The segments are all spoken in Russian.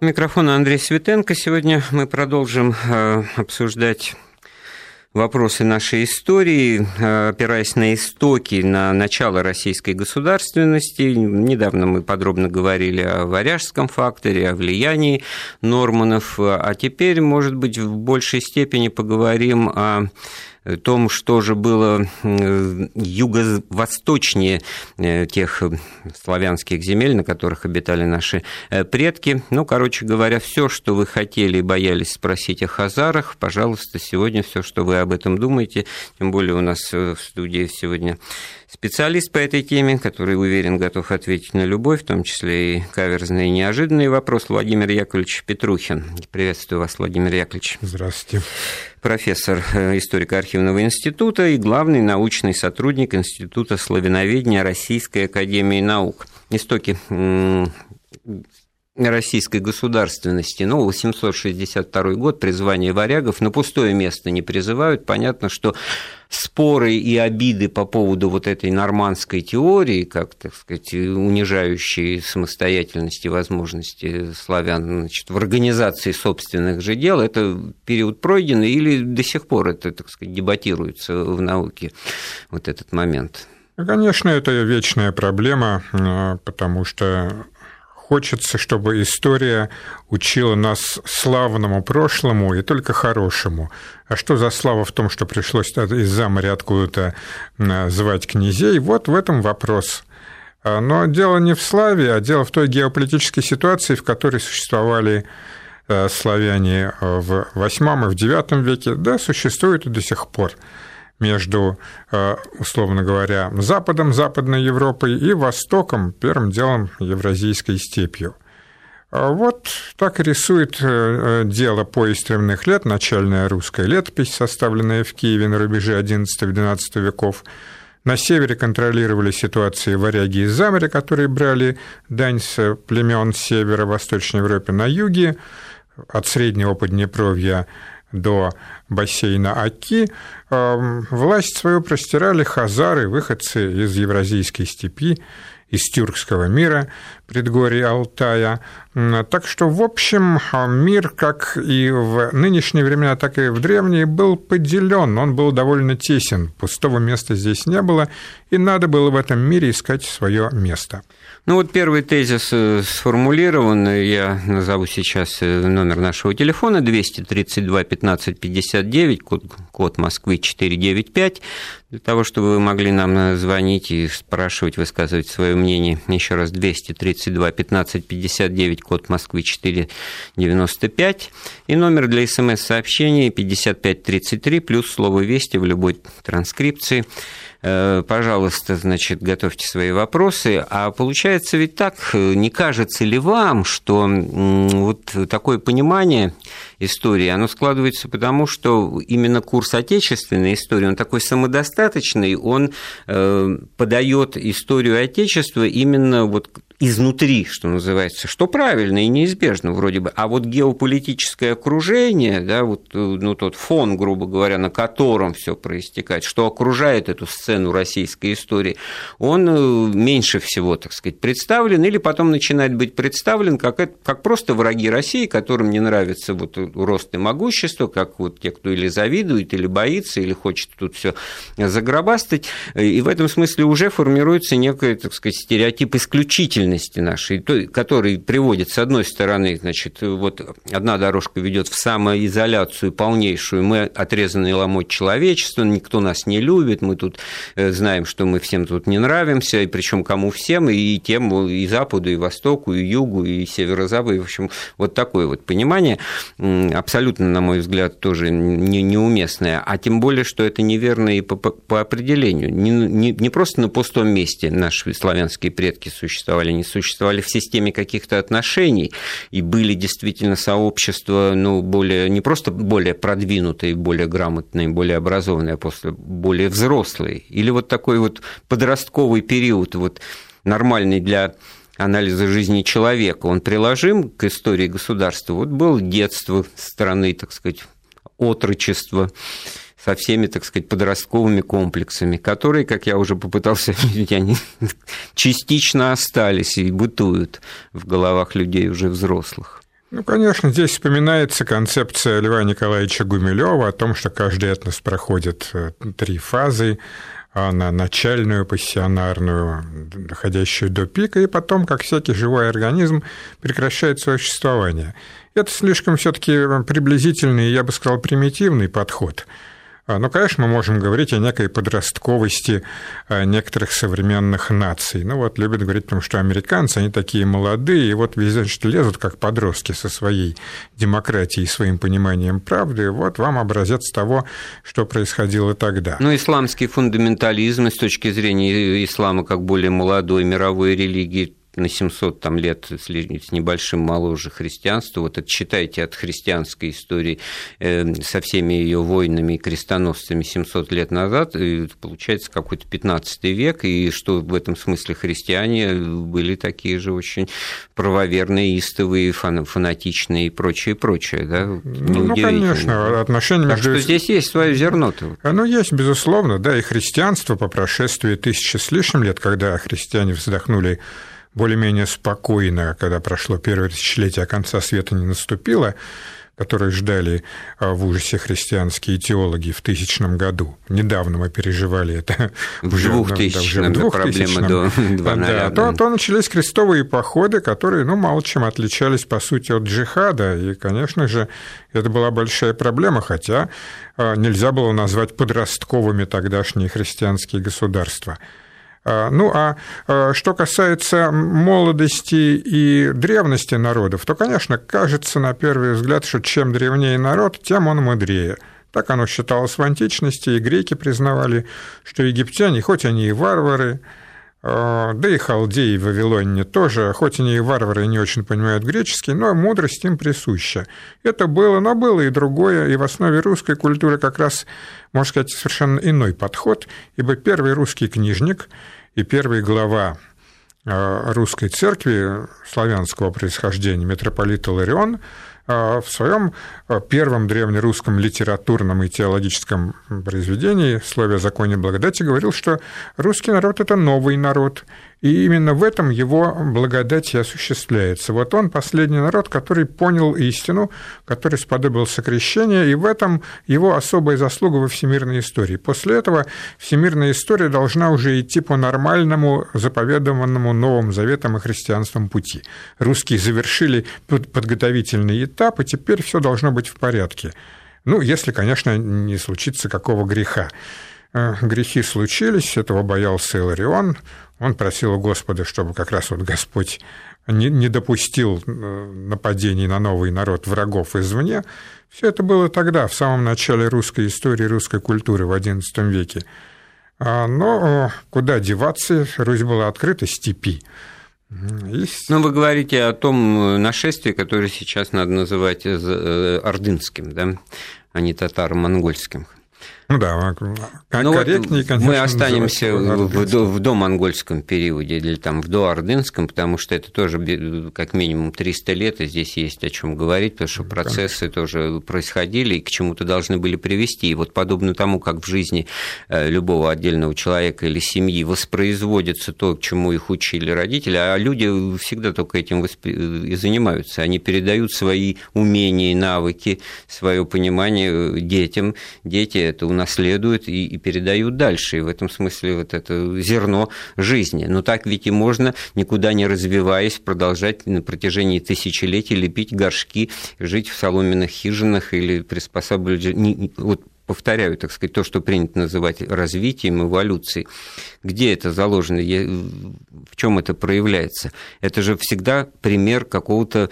Микрофон Андрей Светенко. Сегодня мы продолжим э, обсуждать вопросы нашей истории, э, опираясь на истоки, на начало российской государственности. Недавно мы подробно говорили о варяжском факторе, о влиянии Норманов, а теперь, может быть, в большей степени поговорим о том, что же было юго-восточнее э, тех славянских земель, на которых обитали наши э, предки. Ну, короче говоря, все, что вы хотели и боялись спросить о хазарах, пожалуйста, сегодня все, что вы об этом думаете, тем более у нас э, в студии сегодня специалист по этой теме, который, уверен, готов ответить на любой, в том числе и каверзный и неожиданный вопрос, Владимир Яковлевич Петрухин. Приветствую вас, Владимир Яковлевич. Здравствуйте. Профессор э, историка-архивного института и главный научный сотрудник Института славяноведения Российской академии наук. Истоки российской государственности. Ну, 862 год, призвание варягов, на пустое место не призывают. Понятно, что споры и обиды по поводу вот этой нормандской теории, как, так сказать, унижающей самостоятельность и возможности славян значит, в организации собственных же дел, это период пройденный или до сих пор это, так сказать, дебатируется в науке, вот этот момент? Конечно, это вечная проблема, э, потому что Хочется, чтобы история учила нас славному прошлому и только хорошему. А что за слава в том, что пришлось из-за моря откуда-то звать князей? Вот в этом вопрос. А, но дело не в славе, а дело в той геополитической ситуации, в которой существовали э, славяне в VIII и в IX веке, да, существуют и до сих пор между, э, условно говоря, Западом, Западной Европой и Востоком, первым делом Евразийской степью. А вот так рисует э, дело поистревных лет, начальная русская летопись, составленная в Киеве на рубеже XI-XII веков. На севере контролировали ситуации варяги из Заморя, которые брали дань с племен севера Восточной Европы на юге, от Среднего Поднепровья до бассейна Аки, эм, власть свою простирали хазары, выходцы из Евразийской степи, из тюркского мира, предгорий Алтая. Так что, в общем, мир, как и в нынешние времена, так и в древние, был поделен, он был довольно тесен, пустого места здесь не было, и надо было в этом мире искать свое место. Ну вот первый тезис э, сформулирован, я назову сейчас э, номер нашего телефона 232 15 59, код, код Москвы 495, для того, чтобы вы могли нам э, звонить и спрашивать, высказывать свое мнение. Еще раз 232 15 59, код Москвы 495, и номер для смс-сообщений 5533, плюс слово «Вести» в любой транскрипции. Э, пожалуйста, значит, готовьте свои вопросы. А получается ведь так, не кажется ли вам, что вот такое понимание истории, оно складывается потому, что именно курс отечественной истории, он такой самодостаточный, он э, подает историю Отечества именно вот изнутри, что называется, что правильно и неизбежно вроде бы. А вот геополитическое окружение, да, вот, ну, тот фон, грубо говоря, на котором все проистекает, что окружает эту сцену российской истории, он э, меньше всего, так сказать, представлен или потом начинает быть представлен как, как просто враги России, которым не нравится вот рост и могущество, как вот те, кто или завидует, или боится, или хочет тут все загробастать. И в этом смысле уже формируется некий, так сказать, стереотип исключительности реальности нашей, который приводит, с одной стороны, значит, вот одна дорожка ведет в самоизоляцию полнейшую, мы отрезанный ломоть человечества, никто нас не любит, мы тут э, знаем, что мы всем тут не нравимся, и причем кому всем, и тем, и Западу, и Востоку, и Югу, и Северо-Западу, в общем, вот такое вот понимание, абсолютно, на мой взгляд, тоже не, неуместное, а тем более, что это неверно и по, по определению. Не, не, не просто на пустом месте наши славянские предки существовали, они существовали в системе каких-то отношений, и были действительно сообщества, ну, более, не просто более продвинутые, более грамотные, более образованные, а после более взрослые. Или вот такой вот подростковый период, вот нормальный для анализа жизни человека, он приложим к истории государства. Вот было детство страны, так сказать, отрочество, со всеми, так сказать, подростковыми комплексами, которые, как я уже попытался объяснить, они частично остались и бытуют в головах людей уже взрослых. Ну, конечно, здесь вспоминается концепция Льва Николаевича Гумилева о том, что каждый этнос проходит э, три фазы на начальную пассионарную, доходящую до пика, и потом, как всякий живой организм, прекращает свое существование. Это слишком все таки приблизительный, я бы сказал, примитивный подход – а, ну, конечно, мы можем говорить о некой подростковости а, некоторых современных наций. Ну, вот любят говорить, потому что американцы, они такие молодые, и вот везде значит, лезут, как подростки, со своей демократией своим пониманием правды. Вот вам образец того, что происходило тогда. Ну, исламский фундаментализм с точки зрения ислама как более молодой мировой религии на 700 там, лет с небольшим моложе христианства. Вот это считайте от христианской истории э, со всеми ее войнами и крестоносцами 700 лет назад, и получается какой-то 15 век, и что в этом смысле христиане были такие же очень правоверные, истовые, фанатичные и прочее, прочее. Да? Ну, конечно, отношения так между... что здесь есть свое зерно-то. Оно есть, безусловно, да, и христианство по прошествии тысячи с лишним лет, когда христиане вздохнули более-менее спокойно, когда прошло первое тысячелетие, а конца света не наступило, которые ждали а, в ужасе христианские теологи в тысячном году. Недавно мы переживали это. В двухтысячном, да, в проблема до 2 да, то, то начались крестовые походы, которые, ну, мало чем отличались, по сути, от джихада, и, конечно же, это была большая проблема, хотя а, нельзя было назвать подростковыми тогдашние христианские государства. А, ну, а, а что касается молодости и древности народов, то, конечно, кажется на первый взгляд, что чем древнее народ, тем он мудрее. Так оно считалось в античности, и греки признавали, что египтяне, хоть они и варвары, да и халдеи в Вавилоне тоже, хоть они и варвары не очень понимают греческий, но мудрость им присуща. Это было, но было и другое, и в основе русской культуры как раз, можно сказать, совершенно иной подход, ибо первый русский книжник – и первый глава э, русской церкви славянского происхождения, митрополит Иларион, э, в своем э, первом древнерусском литературном и теологическом произведении «Слове о законе благодати» говорил, что русский народ – это новый народ, и именно в этом его благодать и осуществляется. Вот он последний народ, который понял истину, который сподобился крещения, и в этом его особая заслуга во всемирной истории. После этого всемирная история должна уже идти по нормальному, заповедованному Новым Заветом и христианством пути. Русские завершили подготовительный этап, и теперь все должно быть в порядке. Ну, если, конечно, не случится какого греха. Э, грехи случились, этого боялся Иларион, он просил у Господа, чтобы как раз вот Господь не, не допустил э, нападений на новый народ врагов извне. Все это было тогда, в самом начале русской истории, русской культуры в XI веке. А, но куда деваться, Русь была открыта степи. И... Ну, вы говорите о том э, нашествии, которое сейчас надо называть ордынским, да, а не татаро-монгольским. Ну да, ну, корректнее, конечно. Мы останемся в, в домонгольском периоде или там в доордынском, потому что это тоже как минимум 300 лет, и здесь есть о чем говорить, потому что процессы конечно. тоже происходили и к чему-то должны были привести. И вот подобно тому, как в жизни э, любого отдельного человека или семьи воспроизводится то, к чему их учили родители, а люди всегда только этим и занимаются. Они передают свои умения и навыки, свое понимание э, детям. Дети это унаследуют и, и передают дальше. И в этом смысле вот это зерно жизни. Но так ведь и можно, никуда не развиваясь, продолжать на протяжении тысячелетий лепить горшки, жить в соломенных хижинах или приспосабливать... Вот повторяю, так сказать, то, что принято называть развитием, эволюцией. Где это заложено, в чем это проявляется? Это же всегда пример какого-то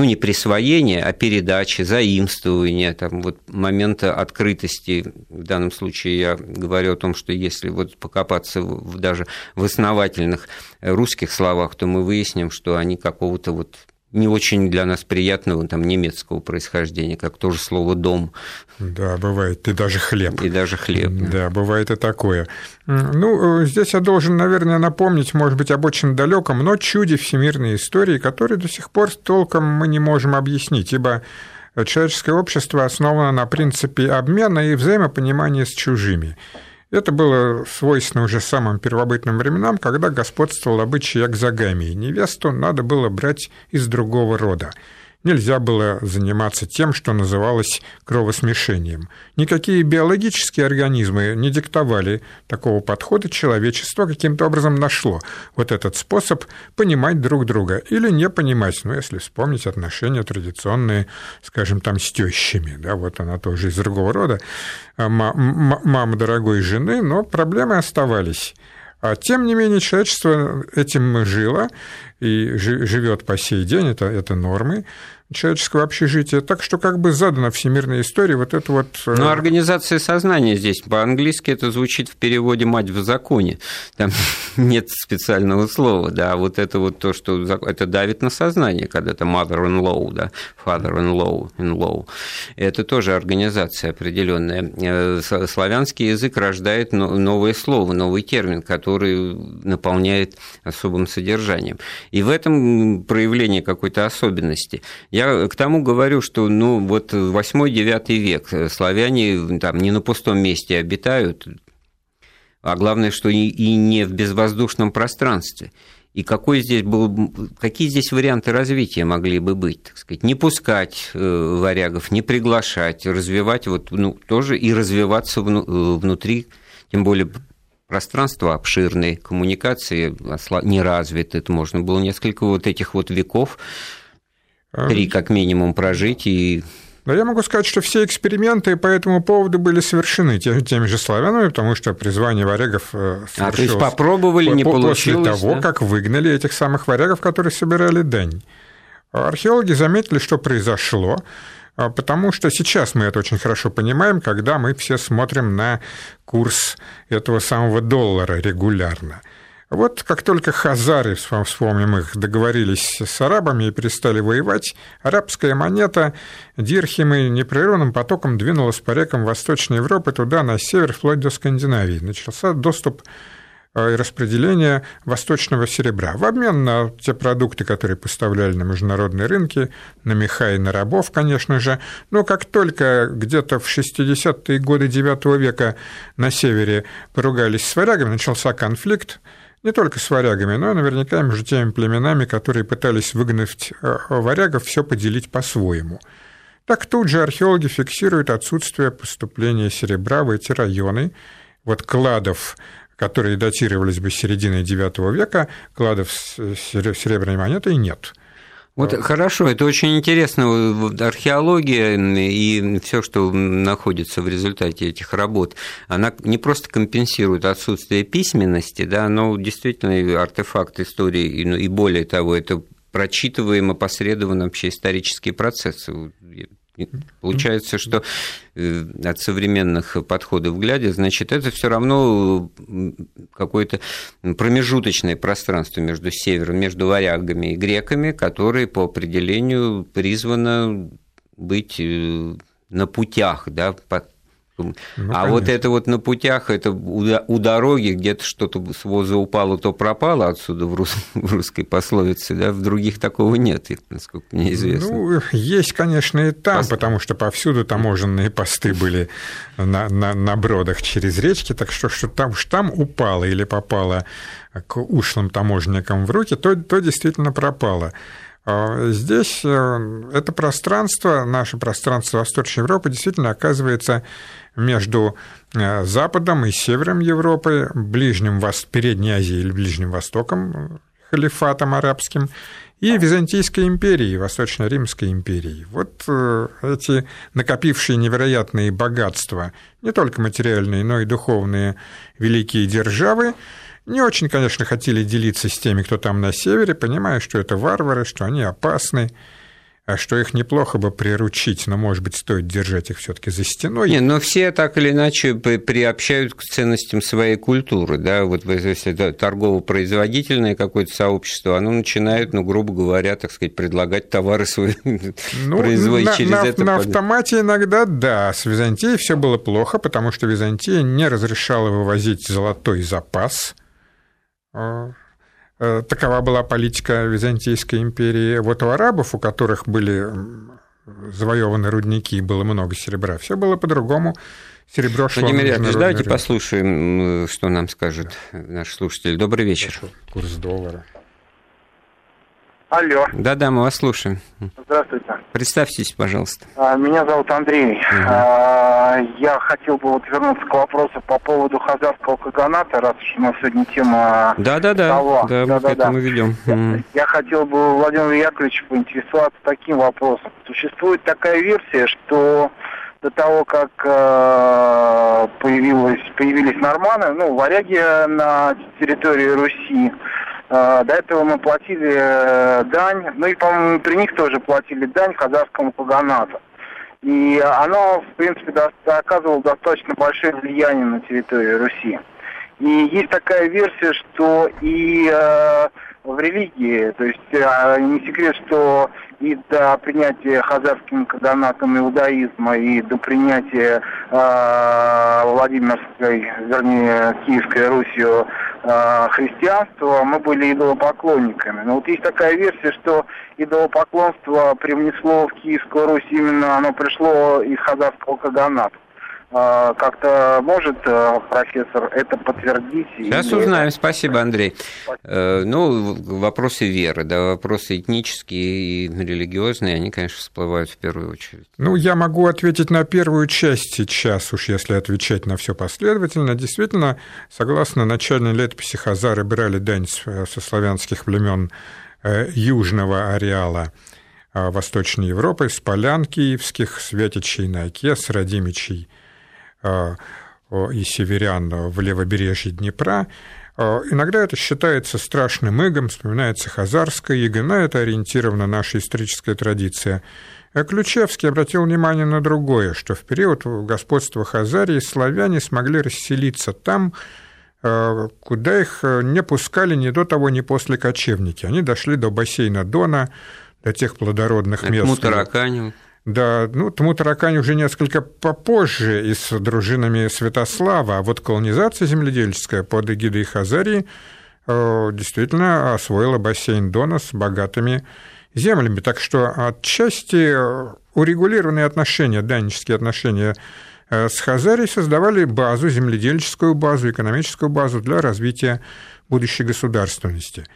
ну, не присвоение, а передачи, заимствование, там, вот момента открытости. В данном случае я говорю о том, что если вот покопаться в, даже в основательных русских словах, то мы выясним, что они какого-то вот не очень для нас приятного там немецкого происхождения, как тоже слово дом. Да, бывает, и даже хлеб. И даже хлеб. Да, да бывает и такое. Ну, здесь я должен, наверное, напомнить, может быть, об очень далеком, но чуде всемирной истории, который до сих пор толком мы не можем объяснить, ибо человеческое общество основано на принципе обмена и взаимопонимания с чужими. Это было свойственно уже самым первобытным временам, когда господствовал обычай экзогамии. Невесту надо было брать из другого рода нельзя было заниматься тем, что называлось кровосмешением. Никакие биологические организмы не диктовали такого подхода, человечество каким-то образом нашло вот этот способ понимать друг друга или не понимать, ну, если вспомнить отношения традиционные, скажем, там с тещами, да, вот она тоже из другого рода, а мама дорогой жены, но проблемы оставались. А тем не менее, человечество этим жило и живет по сей день, это, это нормы человеческого общежития. Так что как бы задана всемирная история вот это вот... Э, Но организация сознания здесь, по-английски это звучит в переводе «мать в законе». Там нет специального слова, да, вот это вот то, что это давит на сознание, когда это mother-in-law, да, father-in-law, in-law. Это тоже организация определенная. Э, славянский язык рождает новое слово, новый термин, который наполняет особым содержанием. И в этом проявление какой-то особенности. Я к тому говорю, что ну, вот 8-9 век славяне там не на пустом месте обитают, а главное, что и не в безвоздушном пространстве. И какой здесь был, какие здесь варианты развития могли бы быть, так сказать, не пускать э, варягов, не приглашать, развивать вот, ну, тоже и развиваться внутри, тем более пространство обширное, коммуникации не развиты, это можно было несколько вот этих вот веков, три как минимум прожить и но я могу сказать, что все эксперименты по этому поводу были совершены теми, теми же славянами, потому что призвание варягов совершилось а, то есть попробовали, не после получилось, того, да? как выгнали этих самых варягов, которые собирали дань. Археологи заметили, что произошло, а, потому что сейчас мы это очень хорошо понимаем, когда мы все смотрим на курс этого самого доллара регулярно. Вот как только хазары, вспомним их, договорились с арабами и перестали воевать, арабская монета дирхимы непрерывным потоком двинулась по рекам Восточной Европы туда, на север, вплоть до Скандинавии. Начался доступ Э, и распределения восточного серебра в обмен на те продукты, которые поставляли на международные рынки, на меха и на рабов, конечно же. Но как только где-то в 60-е годы IX века на севере поругались с варягами, начался конфликт, не только с варягами, но и наверняка между теми племенами, которые пытались выгнать э, варягов, все поделить по-своему. Так тут же археологи фиксируют отсутствие поступления серебра в эти районы. Вот кладов которые датировались бы серединой IX века, кладов с серебряной монетой нет. Вот хорошо, это очень интересно. Археология и все, что находится в результате этих работ, она не просто компенсирует отсутствие письменности, да, но действительно артефакт истории, и более того, это прочитываем опосредованно вообще исторические процессы. Получается, что э, от современных подходов глядя, значит, это все равно какое-то промежуточное пространство между севером, между варягами и греками, которые по определению призвано быть э, на путях, да, ну, а конечно. вот это вот на путях, это у дороги где-то что-то с воза упало, то пропало отсюда в, рус, в русской пословице, да, в других такого нет, насколько мне известно. Ну, есть, конечно, и там, Пост... потому что повсюду таможенные посты были на, на, на бродах через речки, так что что там, что там упало или попало к ушлым таможенникам в руки, то, то действительно пропало. А здесь э, это пространство, наше пространство Восточной Европы действительно оказывается между э, Западом и Севером Европы, Ближним, Передней Азией или Ближним Востоком, халифатом арабским, и Византийской империей, Восточно-Римской империей. Вот э, эти накопившие невероятные богатства, не только материальные, но и духовные великие державы, не очень, конечно, хотели делиться с теми, кто там на севере, понимая, что это варвары, что они опасны, а что их неплохо бы приручить, но, может быть, стоит держать их все таки за стеной. Не, но все так или иначе приобщают к ценностям своей культуры, да, вот если это торгово-производительное какое-то сообщество, оно начинает, ну, грубо говоря, так сказать, предлагать товары свои, ну, производить на, через на, это. На автомате иногда, да, с Византией все было плохо, потому что Византия не разрешала вывозить золотой запас, а, такова была политика Византийской империи. Вот у арабов, у которых были завоеваны рудники было много серебра. Все было по-другому. Серебро шло Владимир Яковлевич, давайте рынок. послушаем, что нам скажет да. наш слушатель. Добрый вечер. Курс доллара. Алло. Да-да, мы вас слушаем. Здравствуйте. Представьтесь, пожалуйста. А, меня зовут Андрей. Угу. Я хотел бы вот вернуться к вопросу по поводу хазарского каганата, раз уж у нас сегодня тема Да-да-да, да, мы к этому ведем. Я, я хотел бы Владимир Яковлевич поинтересоваться таким вопросом. Существует такая версия, что до того, как э, появилась, появились норманы, ну, варяги на территории Руси, до этого мы платили э, дань, ну и, по-моему, при них тоже платили дань казахскому паганату. И оно, в принципе, до, оказывало достаточно большое влияние на территории Руси. И есть такая версия, что и э, в религии, то есть э, не секрет, что и до принятия хазарским каганатом иудаизма, и до принятия э, Владимирской, вернее, Киевской Русью э, христианства, мы были идолопоклонниками. Но вот есть такая версия, что идолопоклонство привнесло в Киевскую Русь именно, оно пришло из хазарского каганата. А, как-то может э, профессор это подтвердить? Сейчас узнаем. Это... Спасибо, Андрей. Спасибо. Ну, вопросы веры, да, вопросы этнические и религиозные, они, конечно, всплывают в первую очередь. Ну, я могу ответить на первую часть сейчас, уж если отвечать на все последовательно. Действительно, согласно начальной летописи Хазары брали дань со славянских племен э, южного ареала э, Восточной Европы, с полян киевских, с Вятичей на Оке, с Э, и северян в левобережье Днепра. Э, иногда это считается страшным игом, вспоминается хазарская ига, но это ориентирована наша историческая традиция. А Ключевский обратил внимание на другое, что в период господства Хазарии славяне смогли расселиться там, э, куда их не пускали ни до того, ни после кочевники. Они дошли до бассейна Дона, до тех плодородных мест. Мутараканю. Да, ну, тому таракань уже несколько попозже и с дружинами Святослава, а вот колонизация земледельческая под эгидой Хазарии э, действительно освоила бассейн Дона с богатыми землями. Так что отчасти урегулированные отношения, даннические отношения э, с Хазарией создавали базу, земледельческую базу, экономическую базу для развития будущей государственности.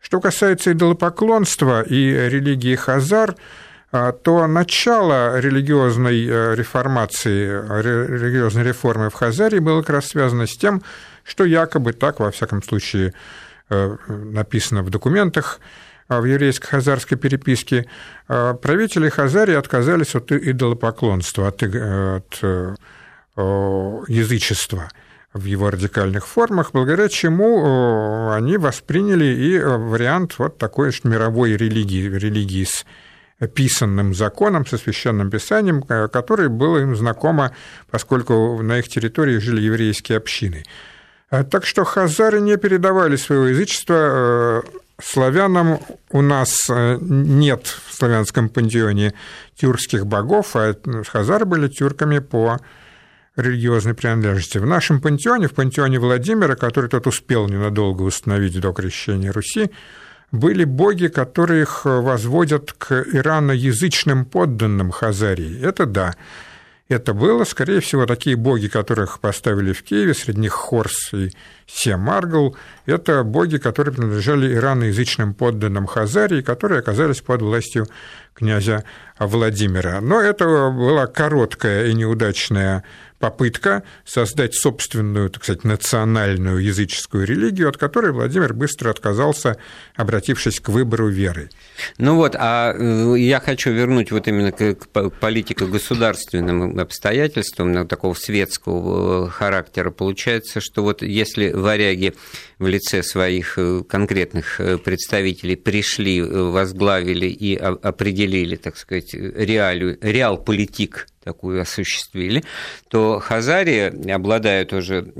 Что касается идолопоклонства и религии Хазар – то начало религиозной э, реформации, религиозной реформы в Хазарии было как раз связано с тем, что якобы так, во всяком случае, э, написано в документах, а, в еврейско-хазарской переписке, а, правители Хазарии отказались от идолопоклонства, от, э, от язычества в его радикальных формах, благодаря чему они восприняли и вариант вот такой мировой религии, религии с писанным законом, со священным писанием, э, которое было им знакомо, поскольку на их территории жили еврейские общины. Э, так что хазары не передавали своего язычества э, славянам. У нас нет в славянском пантеоне тюркских богов, а хазары были тюрками по религиозной принадлежности. В нашем пантеоне, в пантеоне Владимира, который тот успел ненадолго установить до крещения Руси, были боги, которых возводят к ираноязычным подданным Хазарии. Это да. Это было, скорее всего, такие боги, которых поставили в Киеве, среди них Хорс и Семаргл. Это боги, которые принадлежали ираноязычным подданным Хазарии, которые оказались под властью князя Владимира. Но это была короткая и неудачная попытка создать собственную, так сказать, национальную языческую религию, от которой Владимир быстро отказался, обратившись к выбору веры. Ну вот, а э, я хочу вернуть вот именно к политико-государственным обстоятельствам такого светского э, характера. Получается, что вот если варяги в лице своих э, конкретных представителей пришли, возглавили и определили, так сказать, реалию, реал-политик такую осуществили, то Хазария, обладая тоже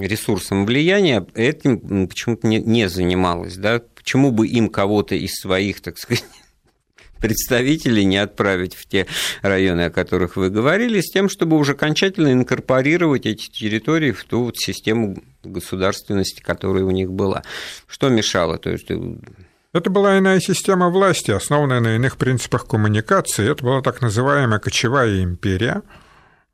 ресурсом влияния, этим почему-то не, не занималась. Да? Почему бы им кого-то из своих, так сказать, представителей не отправить в те районы, о которых вы говорили, с тем, чтобы уже окончательно инкорпорировать эти территории в ту вот систему государственности, которая у них была. Что мешало? То есть Это была иная система власти, основанная на иных принципах коммуникации. Это была так называемая кочевая империя,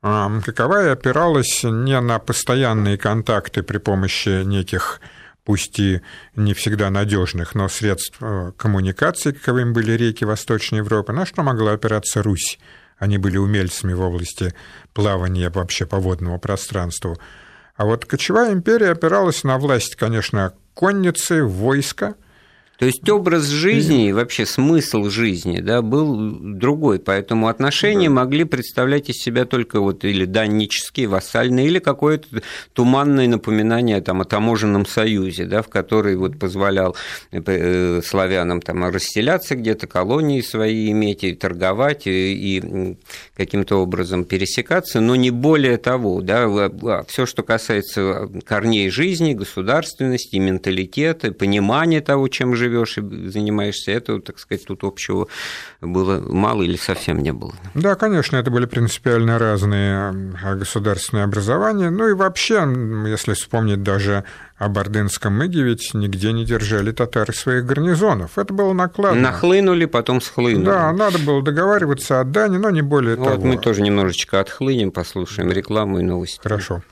каковая опиралась не на постоянные контакты при помощи неких пусть и не всегда надежных, но средств э, коммуникации, каковым были реки Восточной Европы, на что могла опираться Русь. Они были умельцами в области плавания вообще по водному пространству. А вот кочевая империя опиралась на власть, конечно, конницы, войска – то есть образ жизни и вообще смысл жизни да, был другой, поэтому отношения да. могли представлять из себя только вот или даннические, вассальные, или какое-то туманное напоминание там, о таможенном союзе, да, в который вот позволял э, славянам там, расселяться где-то, колонии свои иметь, и торговать, и, и каким-то образом пересекаться, но не более того. Да, а все, что касается корней жизни, государственности, менталитета, понимания того, чем живешь и занимаешься, этого, так сказать, тут общего было мало или совсем не было. Да, конечно, это были принципиально разные а, государственные образования. Ну и вообще, если вспомнить даже о Бордынском иге, ведь нигде не держали татары своих гарнизонов. Это было накладно. Нахлынули, потом схлынули. Да, надо было договариваться о дане, но не более вот того. Вот мы тоже немножечко отхлынем, послушаем рекламу и новости. Хорошо.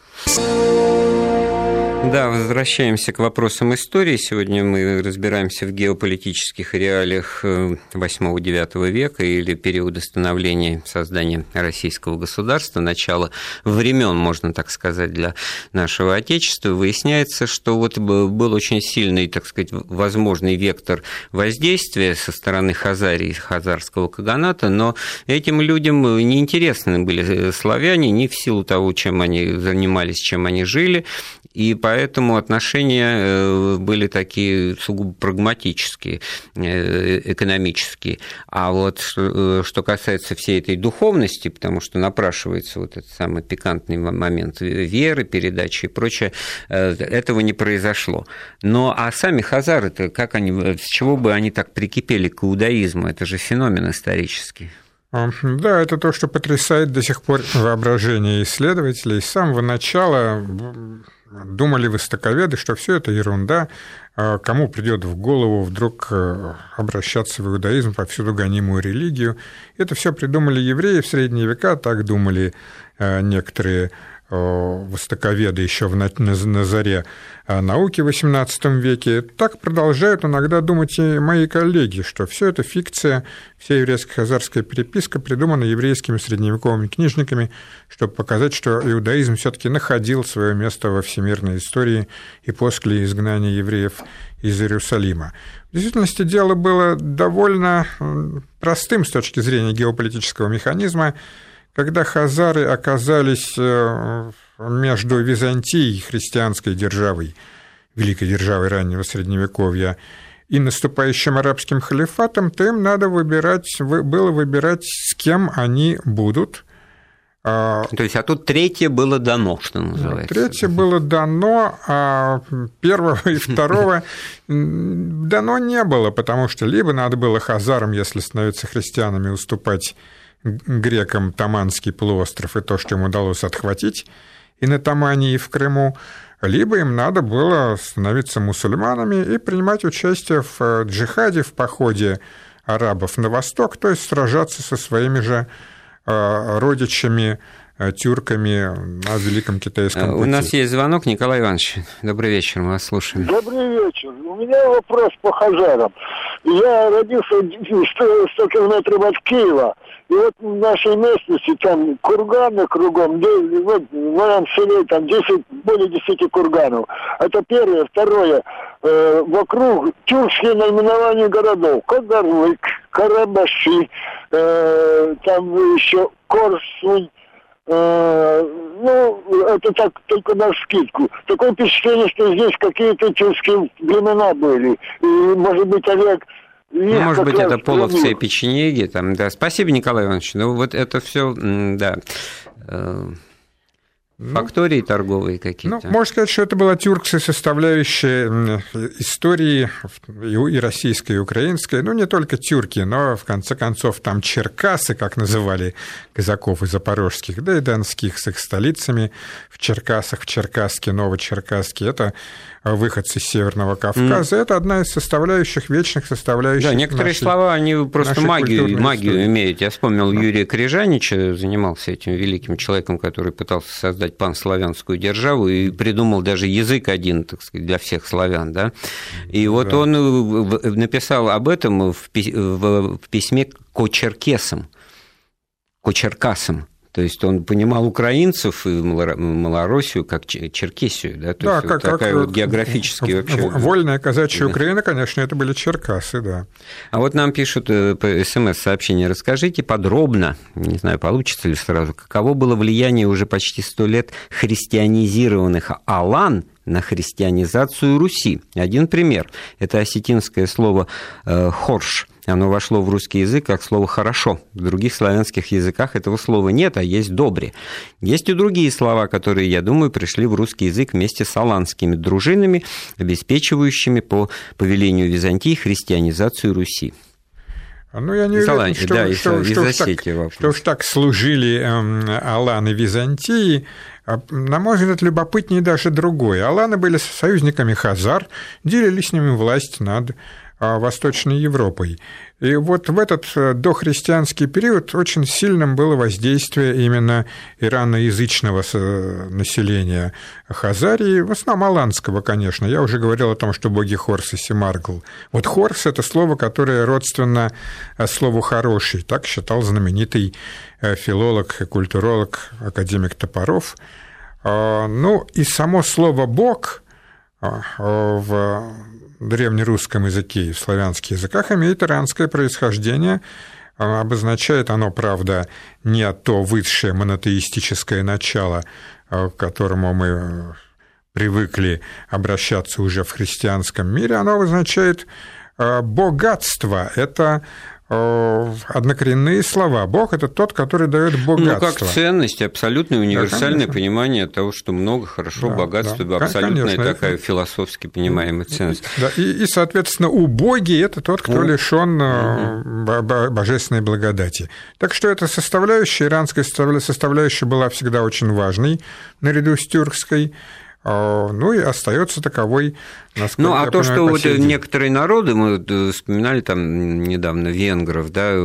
Да, возвращаемся к вопросам истории. Сегодня мы разбираемся в геополитических реалиях 8-9 э, века или периода становления создания российского государства, начала времен, можно так сказать, для нашего Отечества. Выясняется, что вот был очень сильный, так сказать, возможный вектор воздействия со стороны Хазарии, Хазарского каганата, но этим людям неинтересны были славяне ни в силу того, чем они занимались, чем они жили, и поэтому отношения э, были такие сугубо прагматические, э, экономические. А вот что э, касается всей этой духовности, потому что напрашивается вот этот самый пикантный момент веры, передачи и прочее, этого не произошло. Но а сами хазары-то, как они, с чего бы они так прикипели к иудаизму? Это же феномен исторический. Да, это то, что потрясает до сих пор воображение исследователей. С самого начала думали востоковеды, что все это ерунда, а кому придет в голову вдруг э, обращаться в иудаизм, повсюду гонимую религию. Это все придумали евреи в средние века, так думали э, некоторые востоковеды еще в, на, на заре а, науки в XVIII веке, так продолжают иногда думать и мои коллеги, что все это фикция, вся еврейско-хазарская переписка придумана еврейскими средневековыми книжниками, чтобы показать, что иудаизм все-таки находил свое место во всемирной истории и после изгнания евреев из Иерусалима. В действительности дело было довольно простым с точки зрения геополитического механизма когда хазары оказались э, между Византией, христианской державой, великой державой раннего Средневековья, и наступающим арабским халифатом, то им надо выбирать, было выбирать, с кем они будут. А то есть, а тут третье было дано, что называется. Третье было дано, а первого и второго дано не было, потому что либо надо было хазарам, если становиться христианами, уступать грекам Таманский полуостров и то, что им удалось отхватить и на Тамане, и в Крыму, либо им надо было становиться мусульманами и принимать участие в э, джихаде, в походе арабов на восток, то есть сражаться со своими же э, родичами, э, тюрками на Великом Китайском пути. У нас есть звонок, Николай Иванович. Добрый вечер, мы вас слушаем. Добрый вечер. У меня вопрос по хазарам. Я родился 100 километров от Киева. И вот в нашей местности там курганы кругом, вот в моем селе там 10, более 10 курганов. Это первое. Второе, э, вокруг тюркские наименования городов. Кагарлык, Карабаши, э, там еще Корсунь, ну, это так только на скидку. Такое впечатление, что здесь какие-то тюркские времена были. И, может быть, Олег ну, может быть, это половцы печенеги. Там, да. Спасибо, Николай Иванович. Ну, вот это все, да. Ну, фактории торговые какие-то. Ну, можно сказать, что это была тюркская составляющая истории и российской, и украинской. Ну, не только тюрки, но, в конце концов, там черкасы, как называли казаков и запорожских, да и донских с их столицами в Черкасах, в Черкасске, Новочеркасске. Это выходцы из Северного Кавказа. Mm. Это одна из составляющих, вечных составляющих. Да, некоторые нашей, слова, они просто магию, магию имеют. Я вспомнил да. Юрия Крижанича, занимался этим великим человеком, который пытался создать панславянскую державу и придумал даже язык один, так сказать, для всех славян. Да? И да. вот он э, написал об этом в письме Кочеркесам. Кочеркасам. То есть он понимал украинцев и Малороссию как Черкесию, да, то да, есть как, вот такая как, вот географически вообще. Вольная казачья да. Украина, конечно, это были Черкасы, да. А вот нам пишут э, по СМС-сообщение, расскажите подробно, не знаю, получится ли сразу, каково было влияние уже почти сто лет христианизированных алан на христианизацию Руси. Один пример – это осетинское слово э, «хорш», оно вошло в русский язык как слово «хорошо». В других славянских языках этого слова нет, а есть «добре». Есть и другие слова, которые, я думаю, пришли в русский язык вместе с аланскими дружинами, обеспечивающими по повелению Византии христианизацию Руси. Ну, я не уверен, что, да, что, из, что, из так, что уж так служили эм, Аланы Византии. А, на мой взгляд, любопытнее даже другое. Аланы были союзниками Хазар, делили с ними власть над а, Восточной Европой. И вот в этот э, дохристианский период очень сильным было воздействие именно ираноязычного населения Хазарии, в основном аланского, конечно. Я уже говорил о том, что боги Хорс и Семаргл. Вот Хорс – это слово, которое родственно э, слову «хороший», так считал знаменитый э, филолог и культуролог академик Топоров. А, ну и само слово «бог» в древнерусском языке и в славянских языках имеет иранское происхождение. А, обозначает оно, правда, не то высшее монотеистическое начало, а, к которому мы привыкли обращаться уже в христианском мире, оно обозначает а, богатство. Это однокоренные слова. Бог – это тот, который дает богатство. Ну, как ценность, абсолютное универсальное да, понимание того, что много, хорошо, да, богатство, да, абсолютная конечно, такая это... философски понимаемая ценность. Да, и, и, соответственно, убогий – это тот, кто лишен угу. божественной благодати. Так что эта составляющая, иранская составляющая была всегда очень важной наряду с тюркской. А, ну и остается таковой. Ну, а то, понимаю, что вот некоторые народы, мы э, вспоминали там недавно венгров, да,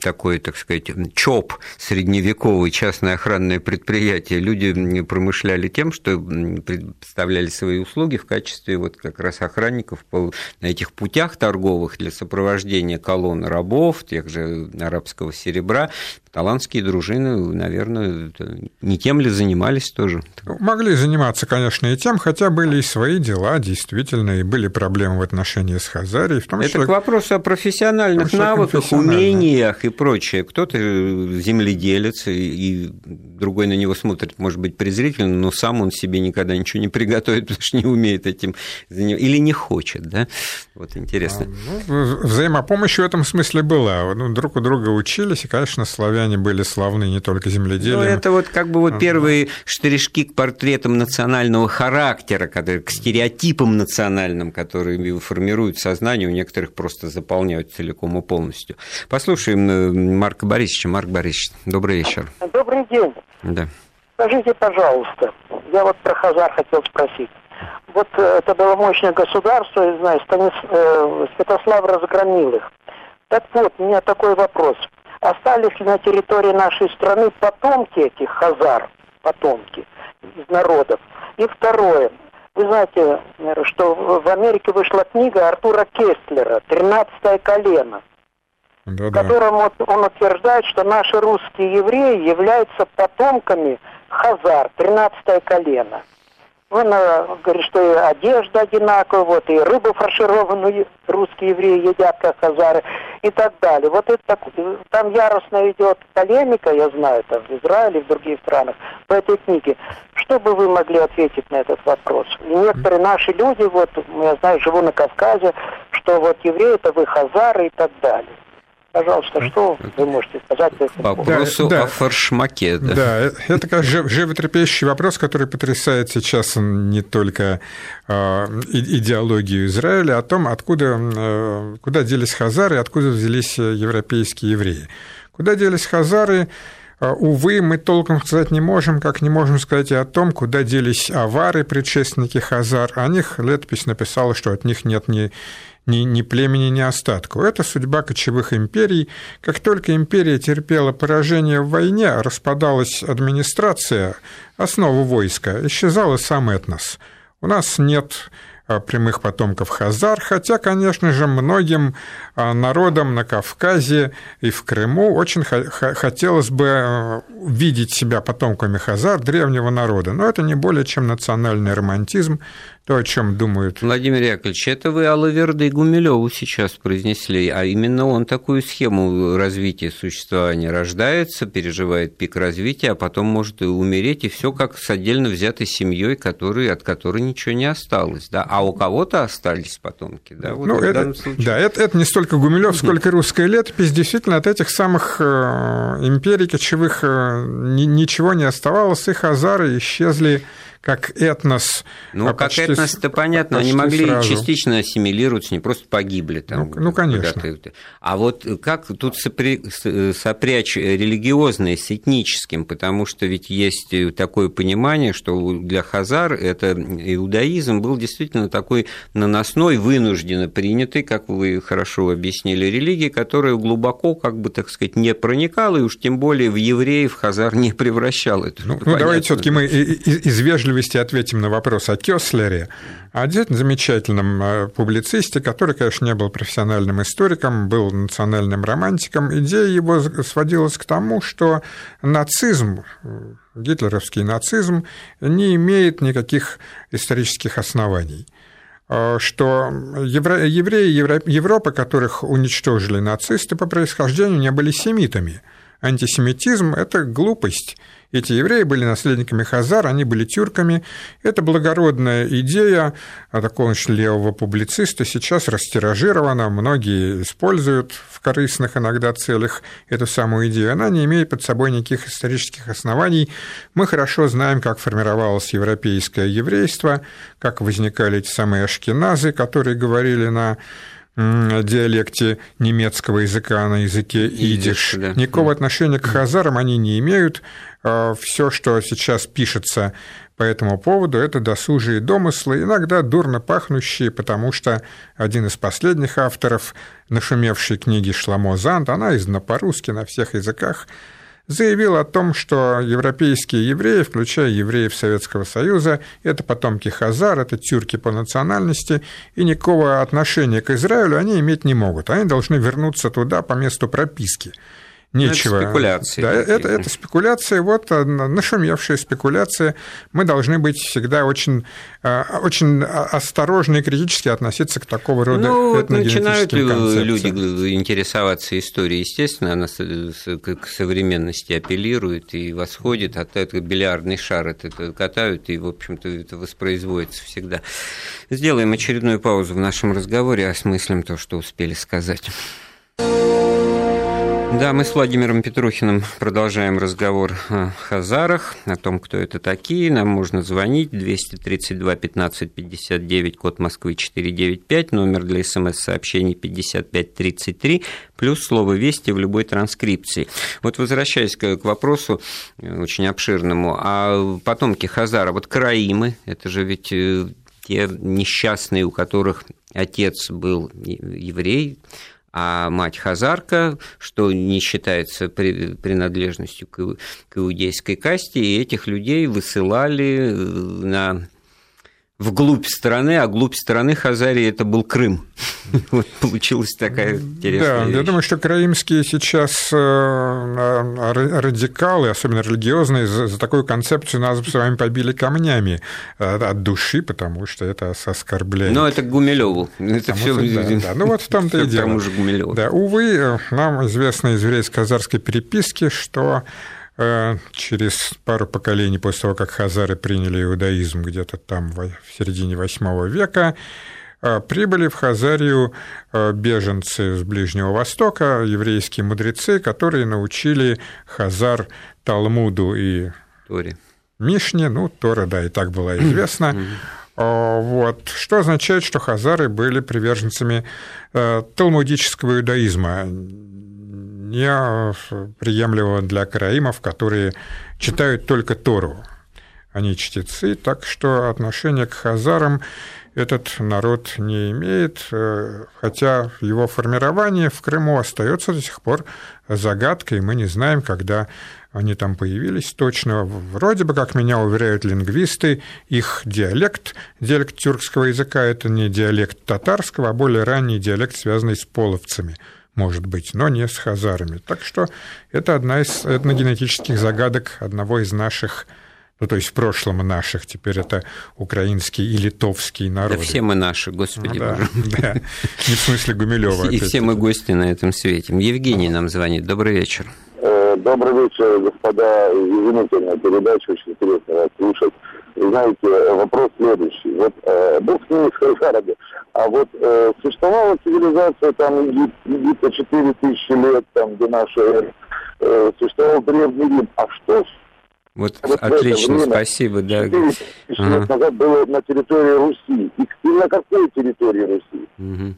такой, так сказать, ЧОП, средневековый, частное охранное предприятие, люди промышляли тем, что представляли свои услуги в качестве вот как раз охранников на этих путях торговых для сопровождения колонн рабов, тех же арабского серебра. Талантские дружины, наверное, не тем ли занимались тоже? Могли заниматься, конечно, и тем, хотя были и свои дела, действительно, и были проблемы в отношении с Хазарией. В том, Это что... к вопросу о профессиональных навыках, умениях и прочее. Кто-то земледелец, и другой на него смотрит, может быть, презрительно, но сам он себе никогда ничего не приготовит, потому что не умеет этим заниматься, или не хочет, да? Вот интересно. А, ну, взаимопомощь в этом смысле была. Ну, друг у друга учились, и, конечно, славяне были славны не только земледелием. Ну, это вот как бы вот первые штришки к портретам национального характера, которые, к стереотипам национальным, которые формируют сознание, у некоторых просто заполняют целиком и полностью. Послушаем э, Марка Борисовича. Марк Борисович, добрый вечер. Добрый день. Да. Скажите, пожалуйста, я вот про Хазар хотел спросить. Вот э, это было мощное государство, я знаю, Станис, э, Святослав разгромил их. Так вот, у меня такой вопрос. Остались ли на территории нашей страны потомки этих хазар, потомки из народов? И второе. Вы знаете, что в Америке вышла книга Артура Кестлера «Тринадцатое колено», да, в котором вот он утверждает, что наши русские евреи являются потомками хазар, тринадцатое колено. Он э, говорит, что и одежда одинаковая, вот, и рыбу фаршированную русские евреи едят, как хазары, и так далее. Вот это так, там яростно идет полемика, я знаю, там в Израиле, в других странах, по этой книге. Что бы вы могли ответить на этот вопрос? И некоторые наши люди, вот, я знаю, живу на Кавказе, что вот евреи это вы хазары и так далее. Пожалуйста, что вы можете сказать по этому вопросу да, о форшмаке? Да, да это как животрепещущий вопрос, который потрясает сейчас не только а, идеологию Израиля, а о том, откуда, э, куда делись хазары, откуда взялись европейские евреи. Куда делись хазары, а, Увы, мы толком сказать не можем, как не можем сказать и о том, куда делись авары, предшественники Хазар. О них летопись написала, что от них нет ни ни, ни племени, ни остатку. Это судьба кочевых империй. Как только империя терпела поражение в войне, распадалась администрация, основа войска, исчезал и сам этнос. У нас нет а, прямых потомков хазар, хотя, конечно же, многим а, народам на Кавказе и в Крыму очень хотелось бы а, видеть себя потомками хазар, древнего народа, но это не более чем национальный романтизм, то, о чем думают. Владимир Яковлевич, это вы Аллаверда и Гумилеву сейчас произнесли, а именно он такую схему развития существования рождается, переживает пик развития, а потом может и умереть, и все как с отдельно взятой семьей, который, от которой ничего не осталось. Да? А у кого-то остались потомки. Да, вот ну, это, случае... да это, это не столько Гумилев, сколько русская летопись. Действительно, от этих самых э, империй кочевых э, ничего не оставалось, их азары исчезли как этнос. Ну, а как почти, этнос-то понятно, они могли сразу. частично ассимилироваться, не просто погибли там. Ну, ну конечно. А вот как тут сопри... сопрячь религиозное с этническим, потому что ведь есть такое понимание, что для хазар это иудаизм был действительно такой наносной, вынужденно принятый, как вы хорошо объяснили, религии, которая глубоко, как бы, так сказать, не проникала, и уж тем более в евреев хазар не превращал. Это ну, ну давайте все таки мы из вежливости вежливости ответим на вопрос о Кёслере, о замечательном э, публицисте, который, конечно, не был профессиональным историком, был национальным романтиком. Идея его сводилась к тому, что нацизм, гитлеровский нацизм, не имеет никаких исторических оснований э, что евреи Европы, которых уничтожили нацисты по происхождению, не были семитами. Антисемитизм – это глупость. Эти евреи были наследниками Хазар, они были тюрками. Это благородная идея такого левого публициста сейчас растиражирована, многие используют в корыстных иногда целях эту самую идею. Она не имеет под собой никаких исторических оснований. Мы хорошо знаем, как формировалось европейское еврейство, как возникали эти самые ашкеназы, которые говорили на диалекте немецкого языка, на языке идиш. Да. Никакого отношения к хазарам они не имеют. А, Все, что сейчас пишется по этому поводу, это досужие домыслы, иногда дурно пахнущие, потому что один из последних авторов нашумевшей книги Шламо Занд, она издана по-русски на всех языках, заявил о том, что европейские евреи, включая евреев Советского Союза, это потомки хазар, это тюрки по национальности, и никакого отношения к Израилю они иметь не могут. Они должны вернуться туда по месту прописки нечего. это спекуляции. Да, это, это спекуляции, вот э, нашумевшие спекуляции. Мы должны быть всегда очень, э, очень осторожны и критически относиться к такого рода ну, начинают люди интересоваться историей, естественно, она к современности апеллирует и восходит, от этого бильярдный шар это катают, и, в общем-то, это воспроизводится всегда. Сделаем очередную паузу в нашем разговоре, осмыслим то, что успели сказать. Да, мы с Владимиром Петрухиным продолжаем разговор о хазарах, о том, кто это такие. Нам можно звонить 232 15 59, код Москвы 495, номер для смс-сообщений 5533, плюс слово «Вести» в любой транскрипции. Вот возвращаясь к вопросу э, очень обширному, а потомки хазара, вот краимы, это же ведь э, те несчастные, у которых отец был еврей, а мать Хазарка, что не считается принадлежностью к иудейской касте, и этих людей высылали э, на вглубь страны, а глубь страны Хазарии это был Крым. Вот получилась такая интересная Да, вещь. я думаю, что краимские сейчас э, радикалы, особенно религиозные, за, такую концепцию нас с вами побили камнями э, от души, потому что это оскорбляет. Но это Гумилеву. Это все... Да, да. Ну вот в том-то и дело. Тому же Гумилеву. Да, увы, э, нам известно из еврейско-казарской переписки, что через пару поколений после того, как хазары приняли иудаизм где-то там в середине VIII века, прибыли в Хазарию беженцы с Ближнего Востока, еврейские мудрецы, которые научили Хазар Талмуду и Торе. Мишне, ну, Тора, да, и так была известна. Вот. Что означает, что хазары были приверженцами талмудического иудаизма, неприемлемого для караимов, которые читают только Тору. Они чтецы, так что отношение к хазарам этот народ не имеет, э, хотя его формирование в Крыму остается до сих пор загадкой, мы не знаем, когда они там появились точно. Вроде бы, как меня уверяют лингвисты, их диалект, диалект тюркского языка, это не диалект татарского, а более ранний диалект, связанный с половцами – может быть, но не с хазарами. Так что это одна из этногенетических загадок одного из наших ну, то есть в прошлом наших, теперь это украинский и литовский народ. Да все мы наши, господи ну, да, да. Не в смысле Гумилева. И все мы гости на этом свете. Евгений нам звонит. Добрый вечер. Э, добрый вечер, господа. Изумительная передача, очень интересно вас слушать знаете, вопрос следующий. Вот э, бог с ними, Хараби, а вот э, существовала цивилизация там Египта 4 тысячи лет, там, до нашей эры, э, существовал Древний Рим. А что вот, вот отлично, время, спасибо, да. 4 тысячи ага. лет назад было на территории Руси. И, и на какой территории Руси? Угу.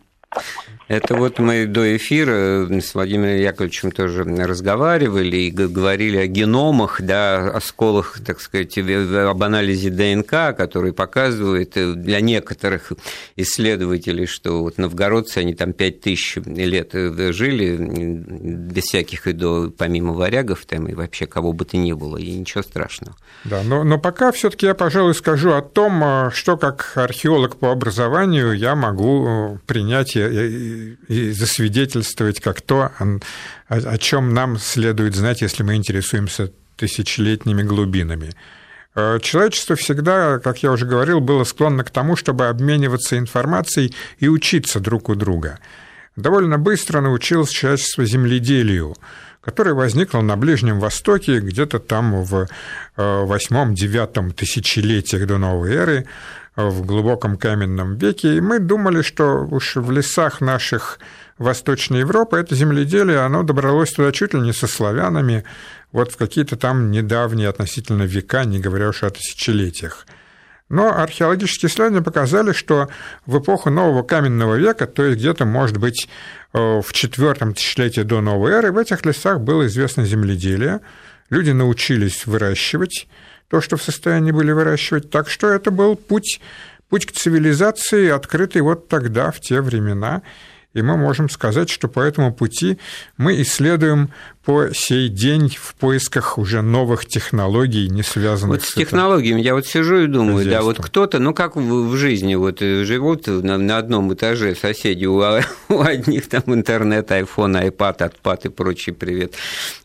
Это вот мы до эфира с Владимиром Яковлевичем тоже разговаривали и говорили о геномах, да, о сколах, так сказать, об анализе ДНК, который показывает э, для некоторых исследователей, что вот новгородцы, они там 5000 лет э, жили без всяких и до, помимо варягов там и вообще кого бы то ни было, и ничего страшного. Да, но, но пока все таки я, пожалуй, скажу о том, э, что как археолог по образованию я могу принять и, и засвидетельствовать как то, о, о чем нам следует знать, если мы интересуемся тысячелетними глубинами. Э, человечество всегда, как я уже говорил, было склонно к тому, чтобы обмениваться информацией и учиться друг у друга. Довольно быстро научилось человечество земледелию, которое возникло на Ближнем Востоке где-то там в э, восьмом-девятом тысячелетиях до новой эры, в глубоком каменном веке, и мы думали, что уж в лесах наших Восточной Европы это земледелие, оно добралось туда чуть ли не со славянами, вот в какие-то там недавние относительно века, не говоря уж о тысячелетиях. Но археологические исследования показали, что в эпоху нового каменного века, то есть где-то, может быть, э, в четвертом тысячелетии до новой эры, в этих лесах было известно земледелие, люди научились выращивать, то, что в состоянии были выращивать. Так что это был путь, путь к цивилизации, открытый вот тогда, в те времена. И мы можем сказать, что по этому пути мы исследуем по сей день в поисках уже новых технологий, не связанных вот с, с технологиями. Я вот сижу и думаю, да, вот кто-то, ну как в, в жизни, вот э, живут на, на одном этаже соседи, у, у одних там интернет, айфон, айпад, отпад и прочий привет,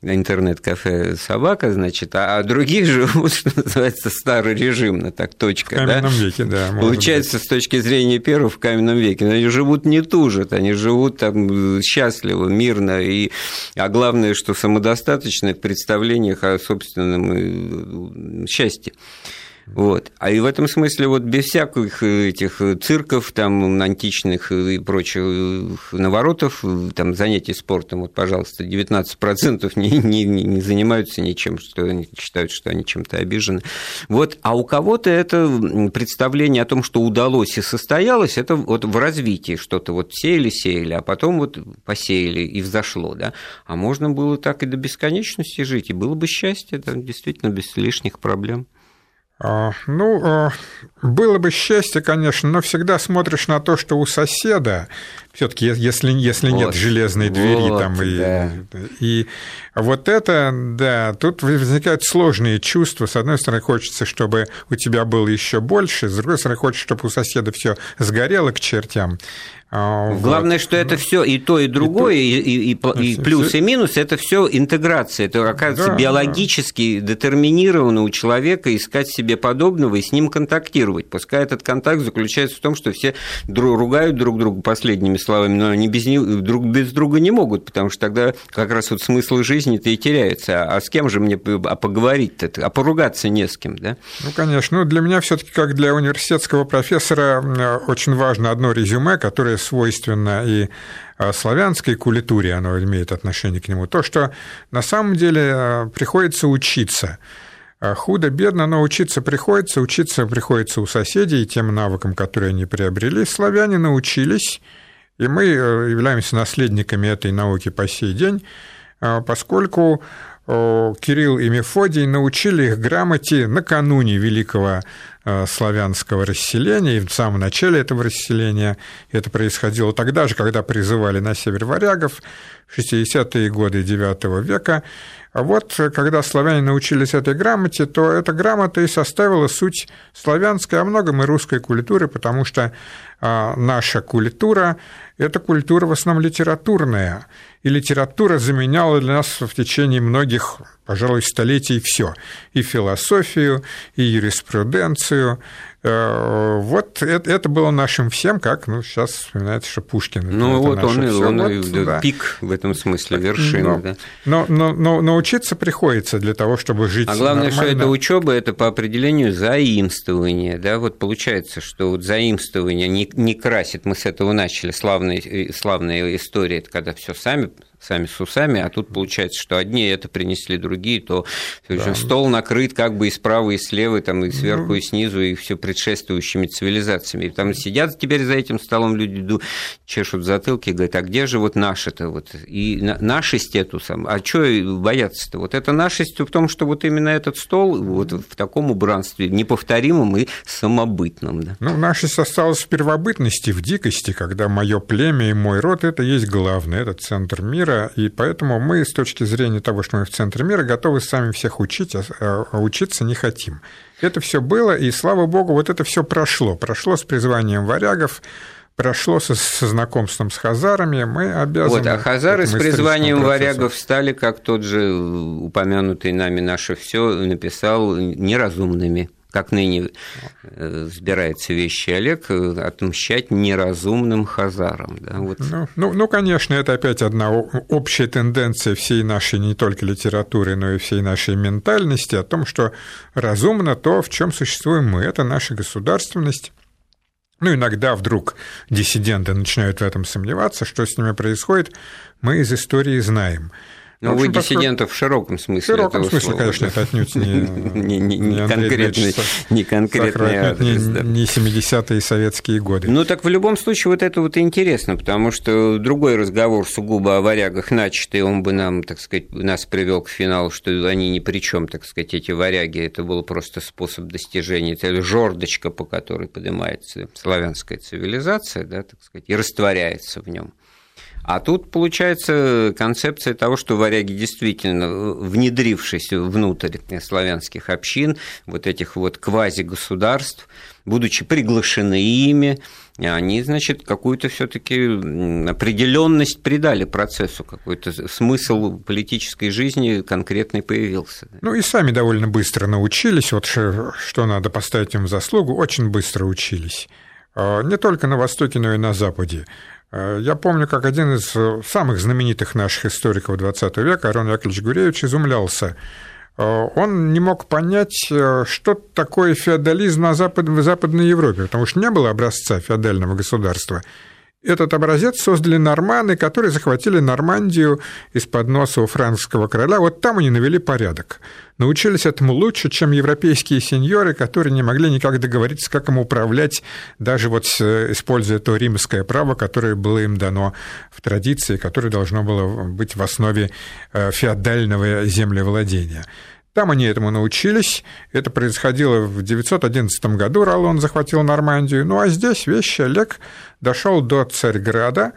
интернет-кафе собака, значит, а, а другие живут, что называется, старый режимно, так точка. В каменном да? веке, да. Получается, быть. с точки зрения первого в каменном веке, они живут не тужат, они живут там счастливо, мирно, и, а главное, что самодостаточны в представлениях о собственном э, счастье. Вот. А и в этом смысле вот без всяких этих цирков там античных и прочих наворотов, там занятий спортом, вот, пожалуйста, 19% не, не, не занимаются ничем, что они считают, что они чем-то обижены. Вот. А у кого-то это представление о том, что удалось и состоялось, это вот в развитии что-то вот сеяли-сеяли, а потом вот посеяли и взошло, да. А можно было так и до бесконечности жить, и было бы счастье, да, действительно, без лишних проблем. А, ну, а, было бы счастье, конечно, но всегда смотришь на то, что у соседа, все-таки, если, если вот, нет железной двери вот, там и, да. и вот это, да, тут возникают сложные чувства. С одной стороны, хочется, чтобы у тебя было еще больше, с другой стороны, хочется, чтобы у соседа все сгорело к чертям. А, Главное, вот. что это все и то, и другое, и, и, и, и, и плюс, и минус, это все интеграция. Это, оказывается, да, биологически да. детерминировано у человека искать себе подобного и с ним контактировать. Пускай этот контакт заключается в том, что все ругают друг друга последними словами, но они без, друг без друга не могут, потому что тогда как раз вот смысл жизни-то и теряется. А, а с кем же мне а поговорить-то? А поругаться не с кем, да? Ну, конечно. Ну, для меня все таки как для университетского профессора, очень важно одно резюме, которое свойственно и а, славянской культуре, оно имеет отношение к нему, то, что на самом деле а, приходится учиться. А худо-бедно, но учиться приходится, учиться приходится у соседей, тем навыкам, которые они приобрели. Славяне научились, и мы э, являемся наследниками этой науки по сей день, поскольку Кирилл и Мефодий научили их грамоте накануне Великого славянского расселения, и в самом начале этого расселения это происходило тогда же, когда призывали на север варягов, в 60-е годы IX века. А вот когда славяне научились этой грамоте, то эта грамота и составила суть славянской, а многом и русской культуры, потому что а, наша культура – это культура в основном литературная, и литература заменяла для нас в течение многих, пожалуй, столетий все. И философию, и юриспруденцию, вот это, это было нашим всем, как ну, сейчас вспоминается, что Пушкин. Ну, вот он, и, он вот, и да. пик в этом смысле, вершина. Но, да. но, но, но научиться приходится для того, чтобы жить А главное, нормально. что это учеба, это по определению заимствование. Да? Вот получается, что вот заимствование не, не красит, мы с этого начали, славная, э, славная история, это когда все сами сами с усами, а тут получается, что одни это принесли, другие, то да. стол накрыт как бы и справа, и слева, там, и сверху, ну... и снизу, и все предшествующими цивилизациями. И там сидят теперь за этим столом люди, чешут затылки, говорят, а где же вот наше-то? Вот? И нашесть эту сам, а что бояться-то? Вот это нашесть в том, что вот именно этот стол вот в таком убранстве неповторимом и самобытном. Да? Ну, нашесть осталась в первобытности, в дикости, когда мое племя и мой род – это есть главное, это центр мира, мира, и поэтому мы с точки зрения того, что мы в центре мира, готовы сами всех учить, а, а учиться не хотим. Это все было, и слава богу, вот это все прошло. Прошло с призванием варягов, прошло со, со знакомством с хазарами, мы обязаны... Вот, а хазары с призванием варягов стали, как тот же упомянутый нами наше все написал, неразумными как ныне э, взбирается вещи Олег, э, отмщать неразумным хазарам. Да, вот. ну, ну, ну, конечно, это опять одна общая тенденция всей нашей не только литературы, но и всей нашей ментальности о том, что разумно то, в чем существуем мы. Это наша государственность. Ну, иногда вдруг диссиденты начинают в этом сомневаться, что с ними происходит, мы из истории знаем. Ну, вы диссидентов в широком смысле. В широком смысле, слова, конечно, это отнюдь не, не, не, конкретный, не конкретный адрес. Не, да. не 70-е советские годы. Ну, так в любом случае вот это вот интересно, потому что другой разговор сугубо о варягах начатый, он бы нам, так сказать, нас привел к финалу, что они ни при чем, так сказать, эти варяги, это был просто способ достижения, это жердочка, по которой поднимается славянская цивилизация, да, так сказать, и растворяется в нем. А тут получается концепция того, что варяги действительно, внедрившись внутрь славянских общин, вот этих вот квази-государств, будучи приглашены ими, они, значит, какую-то все-таки определенность придали процессу, какой-то смысл политической жизни конкретный появился. Ну и сами довольно быстро научились, вот что надо поставить им в заслугу, очень быстро учились. А, не только на Востоке, но и на Западе. Э, я помню, как один из э, самых знаменитых наших историков XX века, Арон Яковлевич Гуревич, изумлялся. Э, он не мог понять, что такое феодализм на Запад, в Западной Европе, потому что не было образца феодального государства. Этот образец создали норманы, которые захватили Нормандию из-под носа у франкского короля. Вот там они навели порядок. Научились этому лучше, чем европейские сеньоры, которые не могли никак договориться, как им управлять, даже вот используя то римское право, которое было им дано в традиции, которое должно было быть в основе э, феодального землевладения. Там они этому научились. Это происходило в 911 году. Ролон захватил Нормандию. Ну а здесь вещи Олег дошел до Царьграда,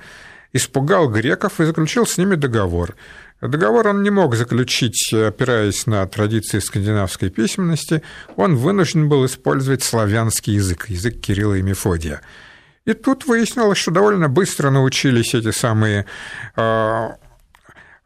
испугал греков и заключил с ними договор. Договор он не мог заключить, опираясь на традиции скандинавской письменности. Он вынужден был использовать славянский язык, язык Кирилла и Мефодия. И тут выяснилось, что довольно быстро научились эти самые э,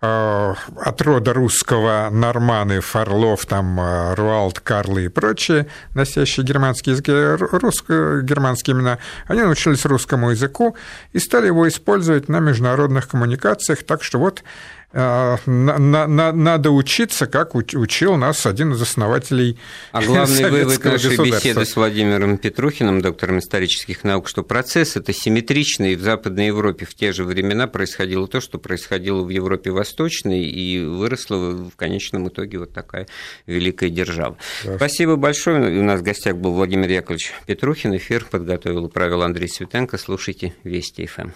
от рода русского норманы, Фарлов, там, э, Руалд, Карлы и прочие, носящие германские русско германские имена, они научились русскому языку и стали его использовать на международных коммуникациях, так что вот Э, надо учиться, как учил нас один из основателей А главный вывод нашей беседы с Владимиром Петрухиным, доктором исторических наук, что процесс это симметричный, и в Западной Европе в те же времена происходило то, что происходило в Европе Восточной, и выросла в конечном итоге вот такая великая держава. Да. Спасибо большое. У нас в гостях был Владимир Яковлевич Петрухин. Эфир подготовил и провел Андрей Светенко. Слушайте Вести ФМ.